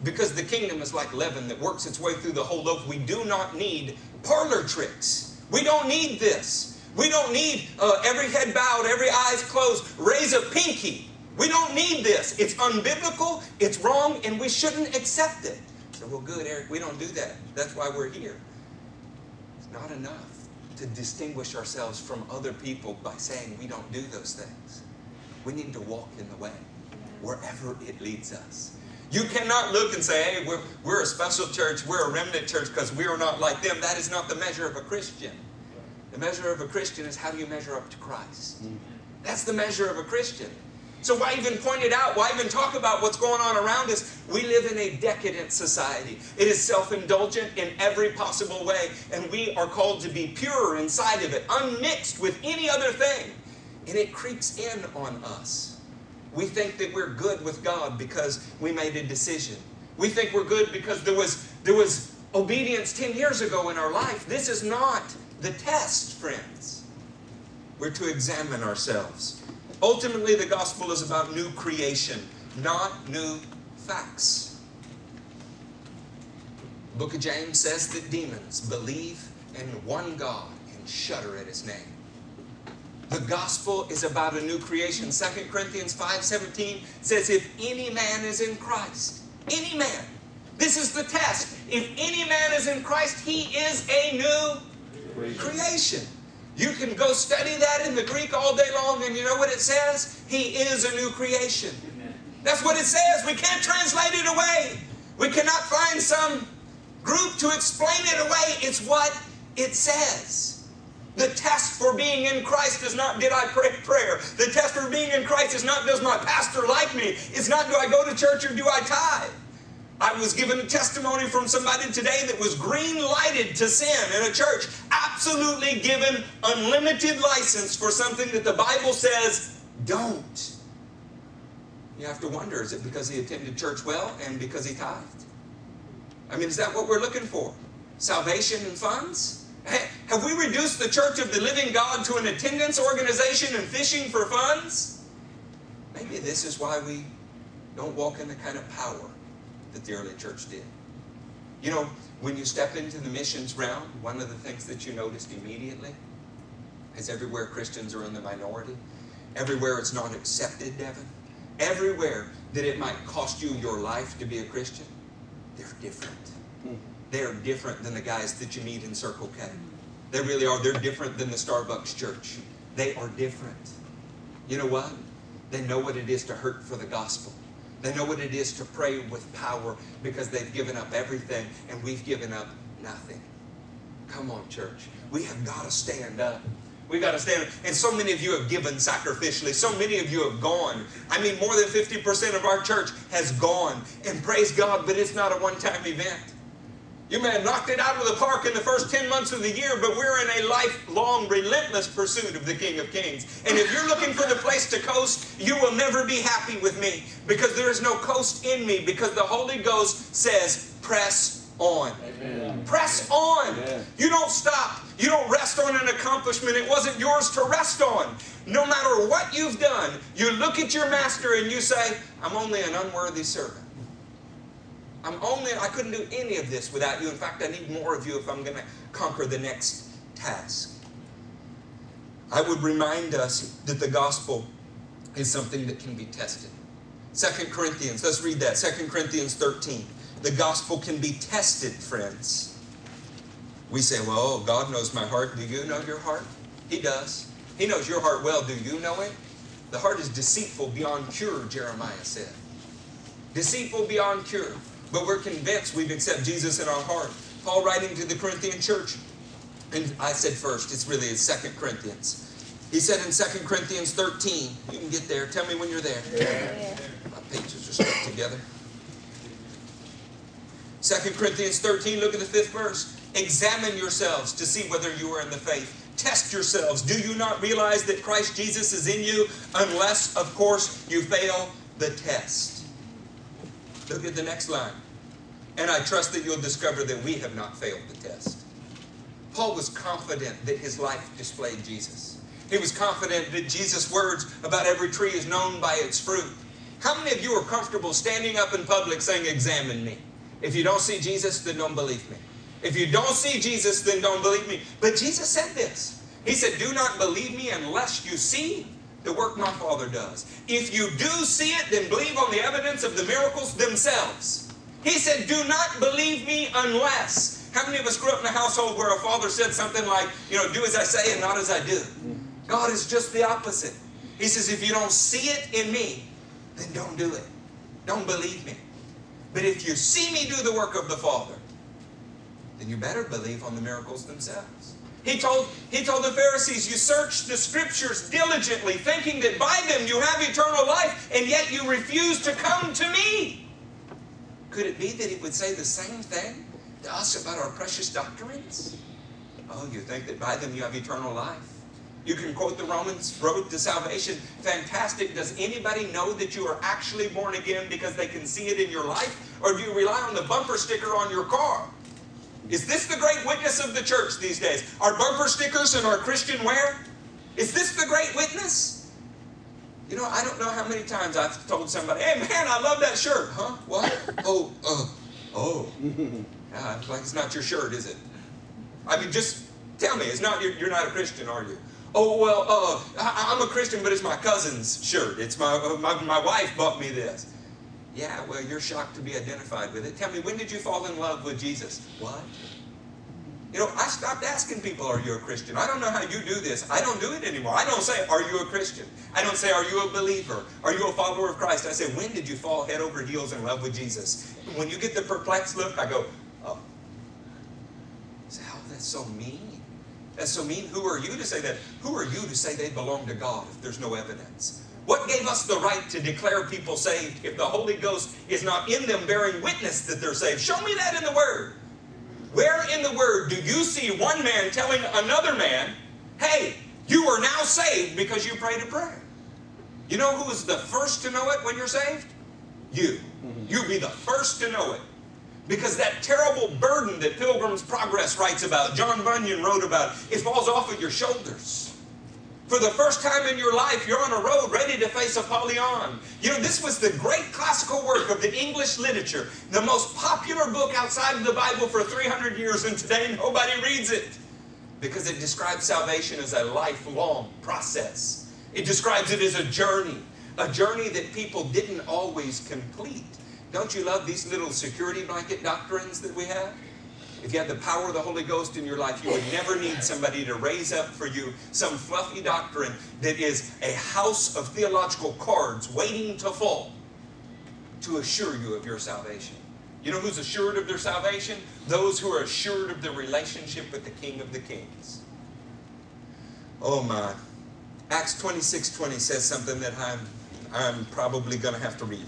Because the kingdom is like leaven that works its way through the whole loaf. We do not need parlor tricks. We don't need this. We don't need uh, every head bowed, every eyes closed. Raise a pinky We don't need this. It's unbiblical, it's wrong, and we shouldn't accept it. Well, good, Eric, we don't do that. That's why we're here. It's not enough to distinguish ourselves from other people by saying we don't do those things. We need to walk in the way wherever it leads us. You cannot look and say, hey, we're, we're a special church, we're a remnant church because we are not like them. That is not the measure of a Christian. The measure of a Christian is how do you measure up to Christ? Mm-hmm. That's the measure of a Christian. So why even point it out? Why even talk about what's going on around us? We live in a decadent society. It is self-indulgent in every possible way, and we are called to be pure inside of it, unmixed with any other thing. And it creeps in on us. We think that we're good with God because we made a decision. We think we're good because there was there was obedience 10 years ago in our life. This is not the test, friends. We're to examine ourselves. Ultimately, the gospel is about new creation, not new facts. The book of James says that demons believe in one God and shudder at his name. The gospel is about a new creation. 2 Corinthians 5:17 says if any man is in Christ, any man. This is the test. If any man is in Christ, he is a new creation. You can go study that in the Greek all day long, and you know what it says? He is a new creation. That's what it says. We can't translate it away. We cannot find some group to explain it away. It's what it says. The test for being in Christ is not did I pray prayer. The test for being in Christ is not does my pastor like me. It's not do I go to church or do I tithe. I was given a testimony from somebody today that was green lighted to sin in a church, absolutely given unlimited license for something that the Bible says don't. You have to wonder is it because he attended church well and because he tithed? I mean, is that what we're looking for? Salvation and funds? Hey, have we reduced the church of the living God to an attendance organization and fishing for funds? Maybe this is why we don't walk in the kind of power that the early church did. You know, when you step into the missions realm, one of the things that you noticed immediately is everywhere Christians are in the minority, everywhere it's not accepted, Devin, everywhere that it might cost you your life to be a Christian, they're different. Hmm. They're different than the guys that you meet in Circle K. They really are. They're different than the Starbucks church. They are different. You know what? They know what it is to hurt for the gospel. They know what it is to pray with power because they've given up everything and we've given up nothing. Come on, church. We have got to stand up. We've got to stand up. And so many of you have given sacrificially. So many of you have gone. I mean, more than 50% of our church has gone. And praise God, but it's not a one time event. You may have knocked it out of the park in the first 10 months of the year, but we're in a lifelong, relentless pursuit of the King of Kings. And if you're looking for the place to coast, you will never be happy with me because there is no coast in me because the Holy Ghost says, press on. Amen. Press on. Amen. You don't stop. You don't rest on an accomplishment. It wasn't yours to rest on. No matter what you've done, you look at your master and you say, I'm only an unworthy servant. I'm only, I couldn't do any of this without you. In fact, I need more of you if I'm going to conquer the next task. I would remind us that the gospel is something that can be tested. Second Corinthians, let's read that. Second Corinthians 13. The gospel can be tested, friends. We say, well, God knows my heart. Do you know your heart? He does. He knows your heart well. Do you know it? The heart is deceitful beyond cure, Jeremiah said. Deceitful beyond cure. But we're convinced we've accepted Jesus in our heart. Paul writing to the Corinthian church, and I said first, it's really it's Second Corinthians. He said in Second Corinthians 13, you can get there. Tell me when you're there. My pages are stuck together. Second Corinthians 13, look at the fifth verse. Examine yourselves to see whether you are in the faith. Test yourselves. Do you not realize that Christ Jesus is in you unless, of course, you fail the test? Look at the next line. And I trust that you'll discover that we have not failed the test. Paul was confident that his life displayed Jesus. He was confident that Jesus' words about every tree is known by its fruit. How many of you are comfortable standing up in public saying, Examine me? If you don't see Jesus, then don't believe me. If you don't see Jesus, then don't believe me. But Jesus said this. He said, Do not believe me unless you see the work my Father does. If you do see it, then believe on the evidence of the miracles themselves. He said, Do not believe me unless. How many of us grew up in a household where a father said something like, you know, do as I say and not as I do? God is just the opposite. He says, if you don't see it in me, then don't do it. Don't believe me. But if you see me do the work of the Father, then you better believe on the miracles themselves. He told, he told the Pharisees, You search the scriptures diligently, thinking that by them you have eternal life, and yet you refuse to come to me. Could it be that he would say the same thing to us about our precious doctrines? Oh, you think that by them you have eternal life? You can quote the Romans road to salvation. Fantastic. Does anybody know that you are actually born again because they can see it in your life? Or do you rely on the bumper sticker on your car? Is this the great witness of the church these days? Our bumper stickers and our Christian wear? Is this the great witness? You know, I don't know how many times I've told somebody, hey man, I love that shirt. Huh? What? <laughs> oh, uh, oh. Yeah, it's like it's not your shirt, is it? I mean, just tell me, it's not you're, you're not a Christian, are you? Oh well, uh, I, am a Christian, but it's my cousin's shirt. It's my, uh, my my wife bought me this. Yeah, well, you're shocked to be identified with it. Tell me, when did you fall in love with Jesus? What? You know, I stopped asking people, are you a Christian? I don't know how you do this. I don't do it anymore. I don't say, are you a Christian? I don't say, are you a believer? Are you a follower of Christ? I say, when did you fall head over heels in love with Jesus? When you get the perplexed look, I go, oh. I say, oh, that's so mean. That's so mean. Who are you to say that? Who are you to say they belong to God if there's no evidence? What gave us the right to declare people saved if the Holy Ghost is not in them bearing witness that they're saved? Show me that in the Word. Where in the Word do you see one man telling another man, hey, you are now saved because you prayed a prayer? You know who is the first to know it when you're saved? You. Mm-hmm. You be the first to know it. Because that terrible burden that Pilgrim's Progress writes about, John Bunyan wrote about, it falls off of your shoulders. For the first time in your life, you're on a road ready to face Apollyon. You know, this was the great classical work of the English literature, the most popular book outside of the Bible for 300 years, and today nobody reads it because it describes salvation as a lifelong process. It describes it as a journey, a journey that people didn't always complete. Don't you love these little security blanket doctrines that we have? If you had the power of the Holy Ghost in your life, you would never need somebody to raise up for you some fluffy doctrine that is a house of theological cards waiting to fall to assure you of your salvation. You know who's assured of their salvation? Those who are assured of their relationship with the King of the Kings. Oh my. Acts 26 20 says something that I'm, I'm probably going to have to read.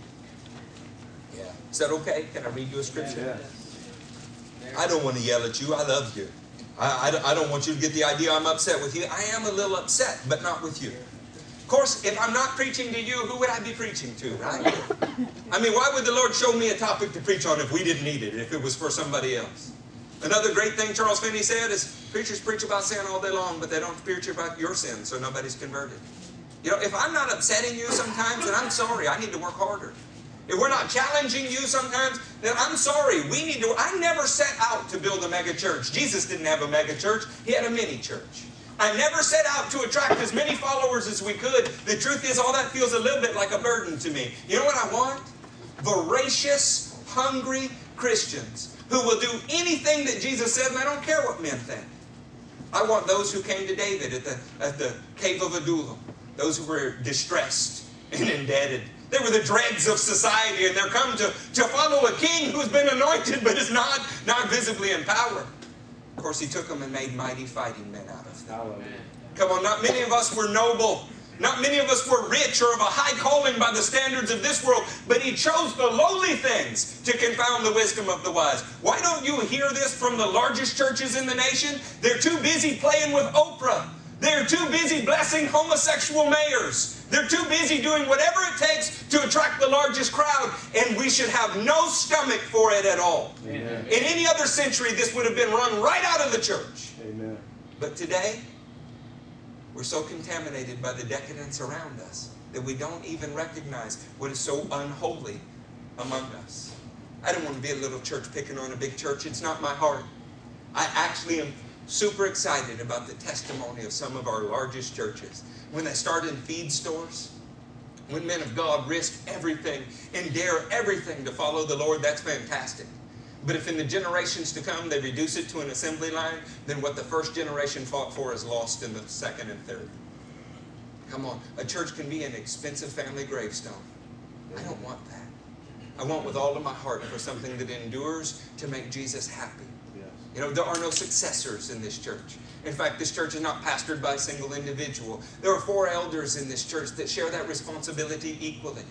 Yeah. Is that okay? Can I read you a scripture? I don't want to yell at you. I love you. I, I, I don't want you to get the idea I'm upset with you. I am a little upset, but not with you. Of course, if I'm not preaching to you, who would I be preaching to, right? <laughs> I mean, why would the Lord show me a topic to preach on if we didn't need it, if it was for somebody else? Another great thing Charles Finney said is preachers preach about sin all day long, but they don't preach about your sin, so nobody's converted. You know, if I'm not upsetting you sometimes, then I'm sorry. I need to work harder. If we're not challenging you sometimes, then I'm sorry. We need to. I never set out to build a mega church. Jesus didn't have a mega church, he had a mini church. I never set out to attract as many followers as we could. The truth is, all that feels a little bit like a burden to me. You know what I want? Voracious, hungry Christians who will do anything that Jesus said, and I don't care what men think. I want those who came to David at the, at the cave of Adullam, those who were distressed and indebted they were the dregs of society, and they're come to, to follow a king who's been anointed but is not, not visibly in power. Of course, he took them and made mighty fighting men out of them. Come on, not many of us were noble. Not many of us were rich or of a high calling by the standards of this world, but he chose the lowly things to confound the wisdom of the wise. Why don't you hear this from the largest churches in the nation? They're too busy playing with Oprah. They're too busy blessing homosexual mayors. They're too busy doing whatever it takes to attract the largest crowd, and we should have no stomach for it at all. Amen. In any other century, this would have been run right out of the church. Amen. But today, we're so contaminated by the decadence around us that we don't even recognize what is so unholy among us. I don't want to be a little church picking on a big church. It's not my heart. I actually am super excited about the testimony of some of our largest churches. When they started feed stores, when men of God risk everything and dare everything to follow the Lord, that's fantastic. But if in the generations to come they reduce it to an assembly line, then what the first generation fought for is lost in the second and third. Come on, a church can be an expensive family gravestone. I don't want that. I want with all of my heart for something that endures to make Jesus happy. You know, there are no successors in this church. In fact, this church is not pastored by a single individual. There are four elders in this church that share that responsibility equally.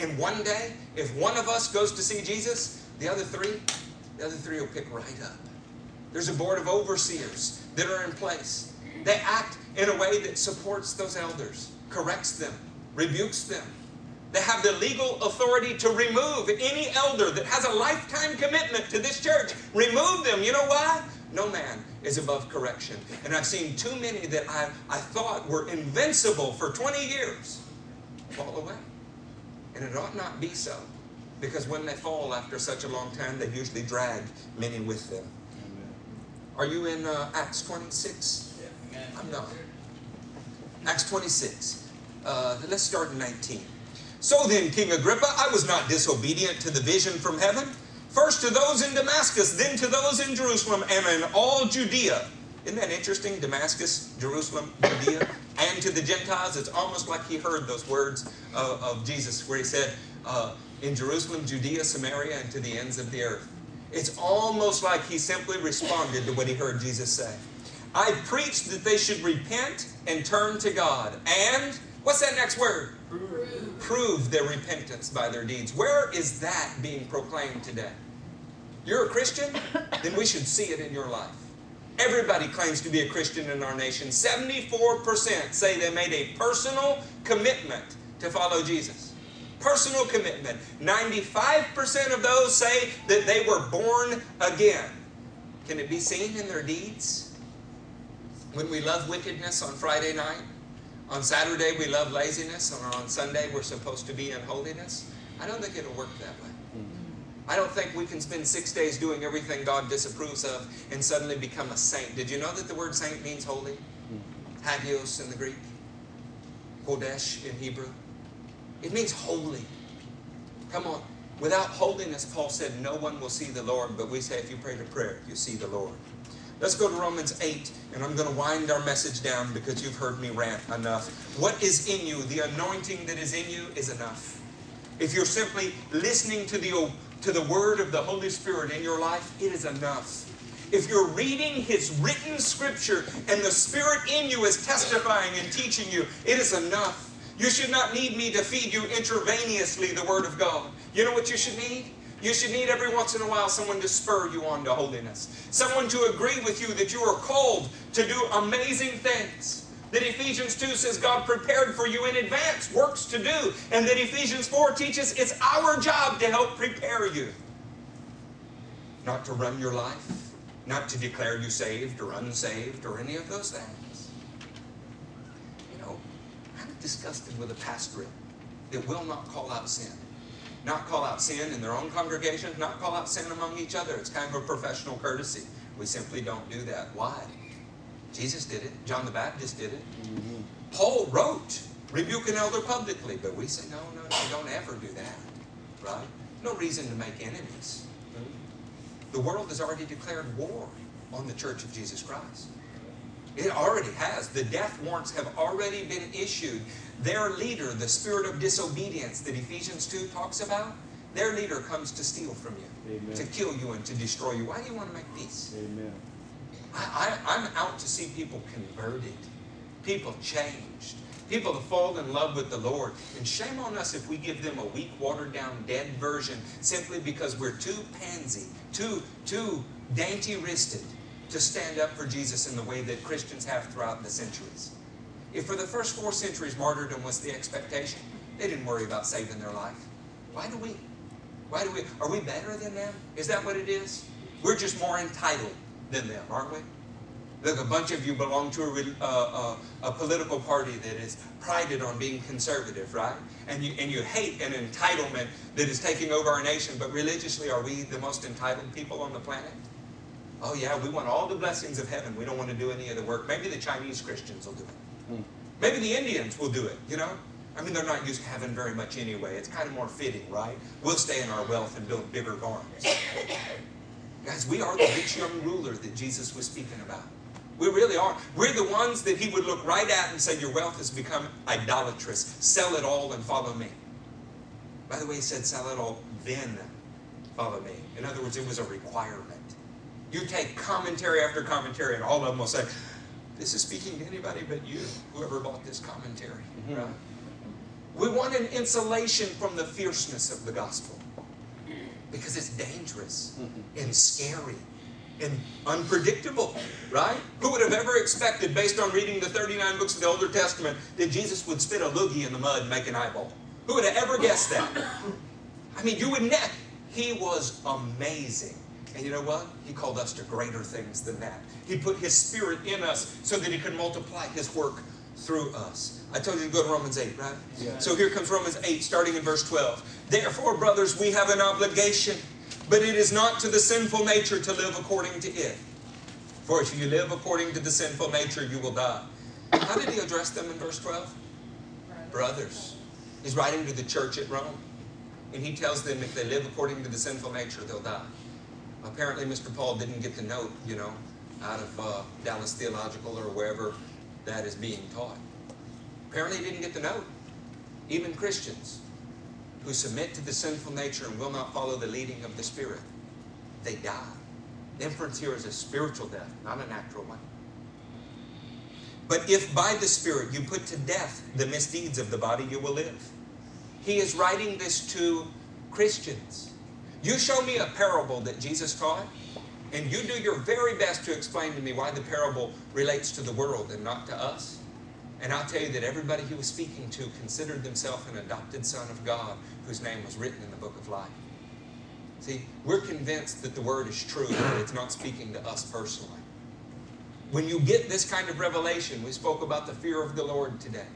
And one day, if one of us goes to see Jesus, the other three, the other three will pick right up. There's a board of overseers that are in place. They act in a way that supports those elders, corrects them, rebukes them, they have the legal authority to remove any elder that has a lifetime commitment to this church. Remove them. You know why? No man is above correction. And I've seen too many that I, I thought were invincible for 20 years fall away. And it ought not be so. Because when they fall after such a long time, they usually drag many with them. Amen. Are you in uh, Acts 26? Yeah. I'm not. Acts 26. Uh, let's start in 19. So then, King Agrippa, I was not disobedient to the vision from heaven. First to those in Damascus, then to those in Jerusalem, and in all Judea. Isn't that interesting? Damascus, Jerusalem, Judea, and to the Gentiles. It's almost like he heard those words of, of Jesus where he said, uh, in Jerusalem, Judea, Samaria, and to the ends of the earth. It's almost like he simply responded to what he heard Jesus say. I preached that they should repent and turn to God. And, what's that next word? Prove. Prove their repentance by their deeds. Where is that being proclaimed today? You're a Christian? <laughs> Then we should see it in your life. Everybody claims to be a Christian in our nation. 74% say they made a personal commitment to follow Jesus. Personal commitment. 95% of those say that they were born again. Can it be seen in their deeds? When we love wickedness on Friday night, on Saturday, we love laziness, and on Sunday, we're supposed to be in holiness. I don't think it'll work that way. Mm-hmm. I don't think we can spend six days doing everything God disapproves of and suddenly become a saint. Did you know that the word saint means holy? Mm-hmm. Hagios in the Greek, Kodesh in Hebrew. It means holy. Come on. Without holiness, Paul said, no one will see the Lord, but we say if you pray to prayer, you see the Lord. Let's go to Romans 8, and I'm going to wind our message down because you've heard me rant enough. What is in you, the anointing that is in you, is enough. If you're simply listening to the, to the word of the Holy Spirit in your life, it is enough. If you're reading His written scripture and the Spirit in you is testifying and teaching you, it is enough. You should not need me to feed you intravenously the Word of God. You know what you should need? You should need every once in a while someone to spur you on to holiness. Someone to agree with you that you are called to do amazing things. That Ephesians 2 says God prepared for you in advance works to do. And that Ephesians 4 teaches it's our job to help prepare you. Not to run your life, not to declare you saved or unsaved or any of those things. You know, I'm disgusted with a pastorate that will not call out sin not call out sin in their own congregation, not call out sin among each other. It's kind of a professional courtesy. We simply don't do that. Why? Jesus did it. John the Baptist did it. Mm-hmm. Paul wrote, rebuke an elder publicly. But we say, no, no, no, don't ever do that. Right? No reason to make enemies. The world has already declared war on the church of Jesus Christ. It already has. The death warrants have already been issued. Their leader, the spirit of disobedience that Ephesians 2 talks about, their leader comes to steal from you, Amen. to kill you, and to destroy you. Why do you want to make peace? Amen. I, I, I'm out to see people converted, people changed, people to fall in love with the Lord. And shame on us if we give them a weak, watered down, dead version simply because we're too pansy, too, too dainty wristed to stand up for Jesus in the way that Christians have throughout the centuries. If for the first four centuries martyrdom was the expectation, they didn't worry about saving their life. Why do we? Why do we? Are we better than them? Is that what it is? We're just more entitled than them, aren't we? Look, a bunch of you belong to a, uh, uh, a, political party that is prided on being conservative, right? And you, and you hate an entitlement that is taking over our nation, but religiously, are we the most entitled people on the planet? Oh, yeah, we want all the blessings of heaven. We don't want to do any of the work. Maybe the Chinese Christians will do it. Hmm. Maybe the Indians will do it, you know? I mean, they're not used to heaven very much anyway. It's kind of more fitting, right? We'll stay in our wealth and build bigger barns. <coughs> Guys, we are the rich young ruler that Jesus was speaking about. We really are. We're the ones that he would look right at and say, Your wealth has become idolatrous. Sell it all and follow me. By the way, he said, Sell it all, then follow me. In other words, it was a requirement. You take commentary after commentary, and all of them will say, This is speaking to anybody but you, whoever bought this commentary. Mm-hmm. Right? We want an insulation from the fierceness of the gospel because it's dangerous Mm-hmm. and scary and unpredictable, right? Who would have ever expected, based on reading the 39 books of the Older Testament, that Jesus would spit a loogie in the mud and make an eyeball? Who would have ever guessed that? I mean, you would never. He was amazing. And you know what? He called us to greater things than that. He put His Spirit in us so that He could multiply His work through us. I told you to go to Romans 8, right? Yeah. So here comes Romans 8, starting in verse 12. Therefore, brothers, we have an obligation, but it is not to the sinful nature to live according to it. For if you live according to the sinful nature, you will die. How did he address them in verse 12? Brothers. He's writing to the church at Rome. And he tells them if they live according to the sinful nature, they'll die. Apparently, Mr. Paul didn't get the note, you know, out of uh, Dallas Theological or wherever that is being taught. Apparently, he didn't get the note. Even Christians who submit to the sinful nature and will not follow the leading of the Spirit, they die. The inference here is a spiritual death, not a natural one. But if by the Spirit you put to death the misdeeds of the body, you will live. He is writing this to Christians. You show me a parable that Jesus taught, and you do your very best to explain to me why the parable relates to the world and not to us. And I'll tell you that everybody he was speaking to considered themselves an adopted son of God whose name was written in the book of life. See, we're convinced that the word is true, but it's not speaking to us personally. When you get this kind of revelation, we spoke about the fear of the Lord today.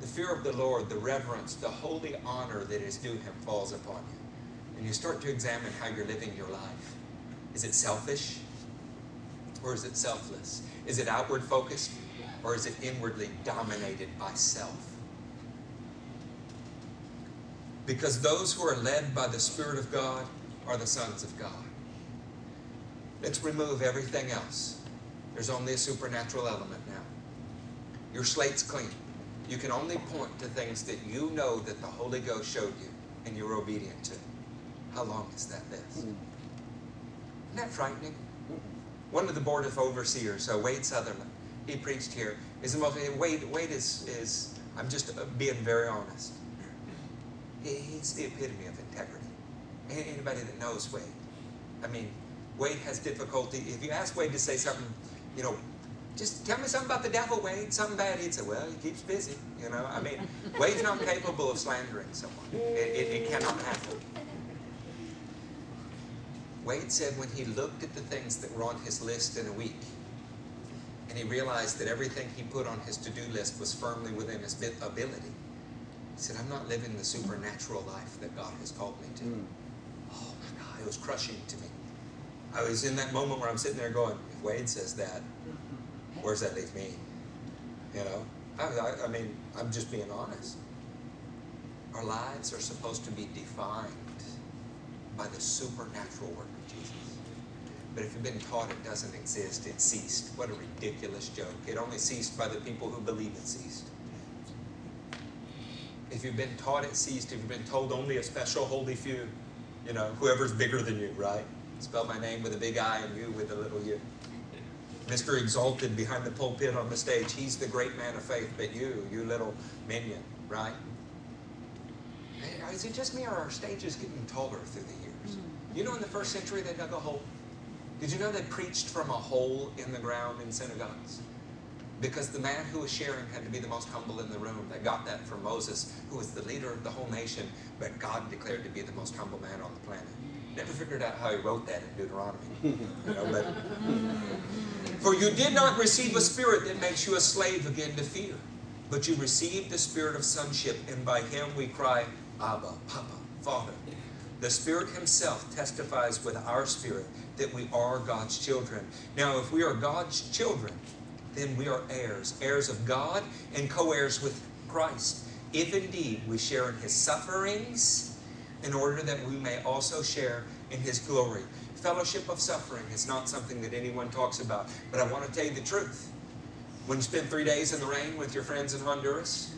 The fear of the Lord, the reverence, the holy honor that is due him falls upon you. And you start to examine how you're living your life. Is it selfish? Or is it selfless? Is it outward focused? Or is it inwardly dominated by self? Because those who are led by the Spirit of God are the sons of God. Let's remove everything else. There's only a supernatural element now. Your slate's clean. You can only point to things that you know that the Holy Ghost showed you and you're obedient to. How long is that list? Isn't that frightening? One of the board of overseers, uh, Wade Sutherland, he preached here. Is the most Wade. Wade is is. I'm just uh, being very honest. He, he's the epitome of integrity. Anybody that knows Wade, I mean, Wade has difficulty. If you ask Wade to say something, you know, just tell me something about the devil, Wade. Something bad. He'd say, well, he keeps busy. You know, I mean, Wade's not capable of slandering someone. It, it, it cannot happen. Wade said when he looked at the things that were on his list in a week, and he realized that everything he put on his to-do list was firmly within his ability, he said, I'm not living the supernatural life that God has called me to. Mm. Oh my God, it was crushing to me. I was in that moment where I'm sitting there going, if Wade says that, mm-hmm. where does that leave me? You know? I, I, I mean, I'm just being honest. Our lives are supposed to be defined by the supernatural work. But if you've been taught it doesn't exist, it ceased. What a ridiculous joke. It only ceased by the people who believe it ceased. If you've been taught it ceased, if you've been told only a special holy few, you know, whoever's bigger than you, right? Spell my name with a big I and you with a little u. Mr. Exalted behind the pulpit on the stage, he's the great man of faith, but you, you little minion, right? Is it just me or are our stages getting taller through the years? Mm-hmm. You know, in the first century they dug a hole. Did you know they preached from a hole in the ground in synagogues? Because the man who was sharing had to be the most humble in the room. They got that from Moses, who was the leader of the whole nation, but God declared to be the most humble man on the planet. Never figured out how he wrote that in Deuteronomy. You know, but <laughs> for you did not receive a spirit that makes you a slave again to fear, but you received the spirit of sonship, and by him we cry, Abba, Papa, Father. The Spirit Himself testifies with our spirit that we are God's children. Now, if we are God's children, then we are heirs, heirs of God and co heirs with Christ. If indeed we share in His sufferings, in order that we may also share in His glory. Fellowship of suffering is not something that anyone talks about, but I want to tell you the truth. When you spend three days in the rain with your friends in Honduras,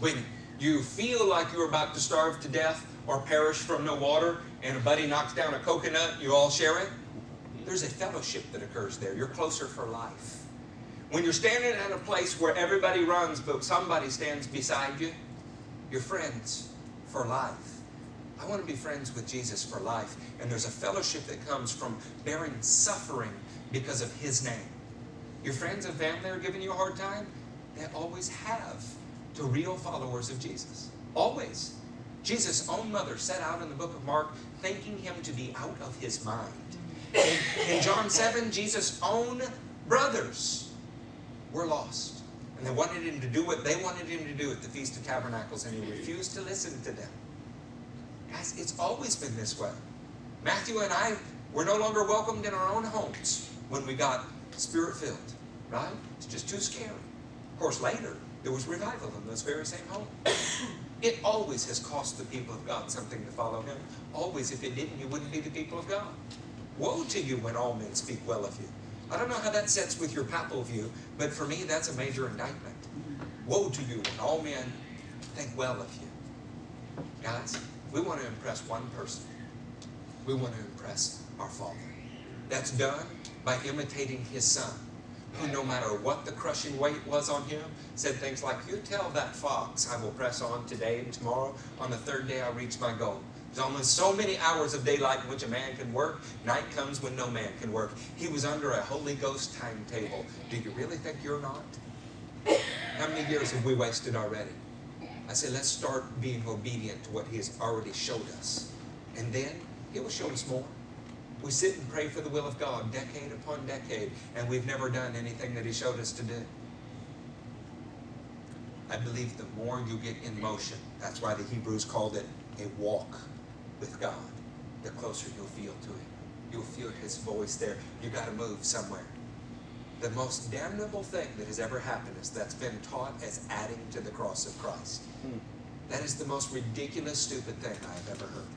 when you feel like you're about to starve to death or perish from no water, and a buddy knocks down a coconut, you all share it. There's a fellowship that occurs there. You're closer for life. When you're standing at a place where everybody runs, but somebody stands beside you, you're friends for life. I want to be friends with Jesus for life. And there's a fellowship that comes from bearing suffering because of His name. Your friends and family are giving you a hard time? They always have to real followers of Jesus. Always. Jesus' own mother set out in the book of Mark thinking him to be out of his mind. In, in John 7, Jesus' own brothers were lost. And they wanted him to do what they wanted him to do at the Feast of Tabernacles, and he refused to listen to them. Guys, it's always been this way. Matthew and I were no longer welcomed in our own homes when we got spirit filled, right? It's just too scary. Of course, later, there was revival in those very same homes. It always has cost the people of God something to follow Him. Always. If it didn't, you wouldn't be the people of God. Woe to you when all men speak well of you. I don't know how that sets with your papal view, but for me, that's a major indictment. Woe to you when all men think well of you. Guys, we want to impress one person. We want to impress our Father. That's done by imitating His Son who, no matter what the crushing weight was on him, said things like, You tell that fox I will press on today and tomorrow. On the third day, I'll reach my goal. There's only so many hours of daylight in which a man can work. Night comes when no man can work. He was under a Holy Ghost timetable. Do you really think you're not? How many years have we wasted already? I say, let's start being obedient to what He has already showed us. And then He will show us more. We sit and pray for the will of God decade upon decade, and we've never done anything that He showed us to do. I believe the more you get in motion, that's why the Hebrews called it a walk with God, the closer you'll feel to Him. You'll feel His voice there. You got to move somewhere. The most damnable thing that has ever happened is that's been taught as adding to the cross of Christ. Hmm. That is the most ridiculous, stupid thing I have ever heard.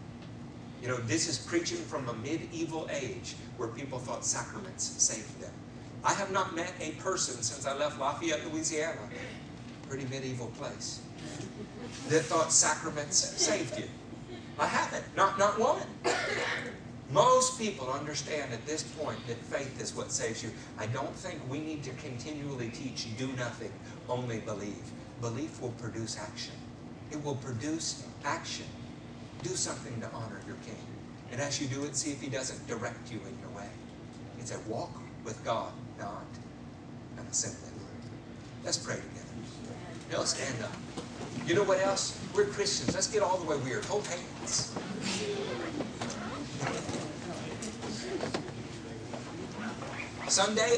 You know, this is preaching from a medieval age where people thought sacraments saved them. I have not met a person since I left Lafayette, Louisiana, pretty medieval place, that thought sacraments saved you. I haven't, not, not one. Most people understand at this point that faith is what saves you. I don't think we need to continually teach do nothing, only believe. Belief will produce action. It will produce action. Do something to honor your King. And as you do it, see if He doesn't direct you in your way. It's a walk with God, not an assembly. Let's pray together. Now stand up. You know what else? We're Christians. Let's get all the way weird. Hold hands. Sunday.